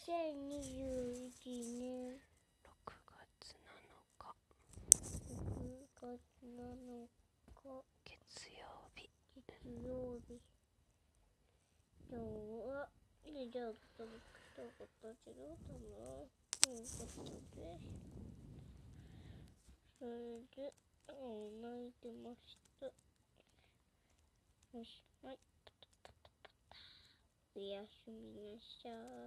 2021年6月7日。6月7日月曜日月曜日今日はじゃあと一言たうかなということでそれで泣いてましたよしはいおやすみなさい